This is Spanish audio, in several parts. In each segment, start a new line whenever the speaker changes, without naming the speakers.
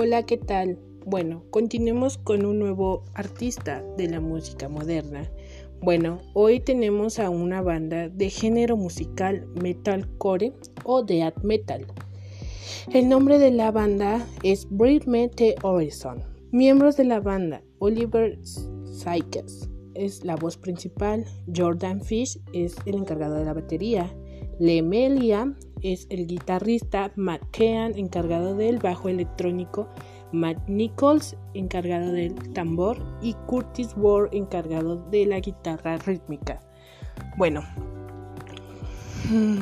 Hola, ¿qué tal? Bueno, continuemos con un nuevo artista de la música moderna. Bueno, hoy tenemos a una banda de género musical metalcore o death metal. El nombre de la banda es Britney Horizon. Miembros de la banda: Oliver Sykes es la voz principal, Jordan Fish es el encargado de la batería, Lemelia es el guitarrista, Matt Kean encargado del bajo electrónico, Matt Nichols encargado del tambor y Curtis Ward encargado de la guitarra rítmica. Bueno, mm,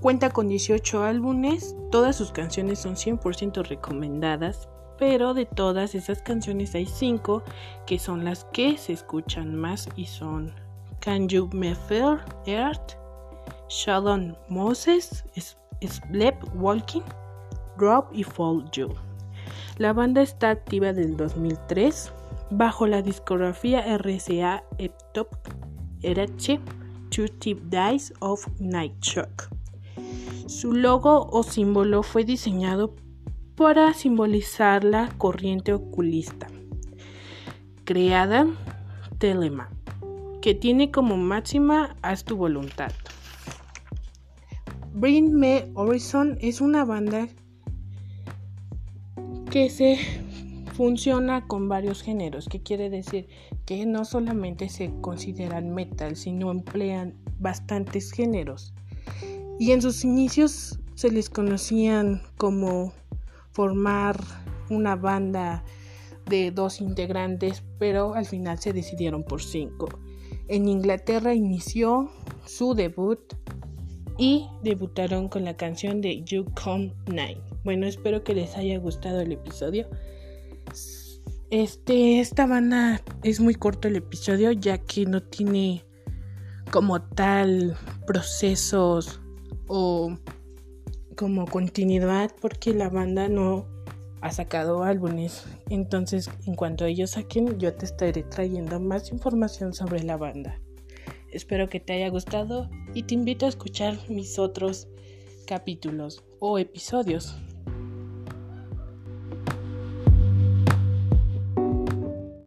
cuenta con 18 álbumes, todas sus canciones son 100% recomendadas, pero de todas esas canciones hay 5 que son las que se escuchan más y son Can You Me Feel Earth, Shadow Moses, Sleep Walking, Drop y Fall You. La banda está activa del 2003 bajo la discografía RCA Eptop RH Two Tip Dice of Night Shock. Su logo o símbolo fue diseñado para simbolizar la corriente oculista creada Telema, que tiene como máxima haz tu voluntad. Bring Me Horizon es una banda que se funciona con varios géneros, que quiere decir que no solamente se consideran metal, sino emplean bastantes géneros. Y en sus inicios se les conocían como formar una banda de dos integrantes, pero al final se decidieron por cinco. En Inglaterra inició su debut y debutaron con la canción de You Come Nine. Bueno, espero que les haya gustado el episodio. Este, esta banda es muy corto el episodio ya que no tiene como tal procesos o como continuidad porque la banda no ha sacado álbumes. Entonces, en cuanto ellos saquen, yo te estaré trayendo más información sobre la banda. Espero que te haya gustado y te invito a escuchar mis otros capítulos o episodios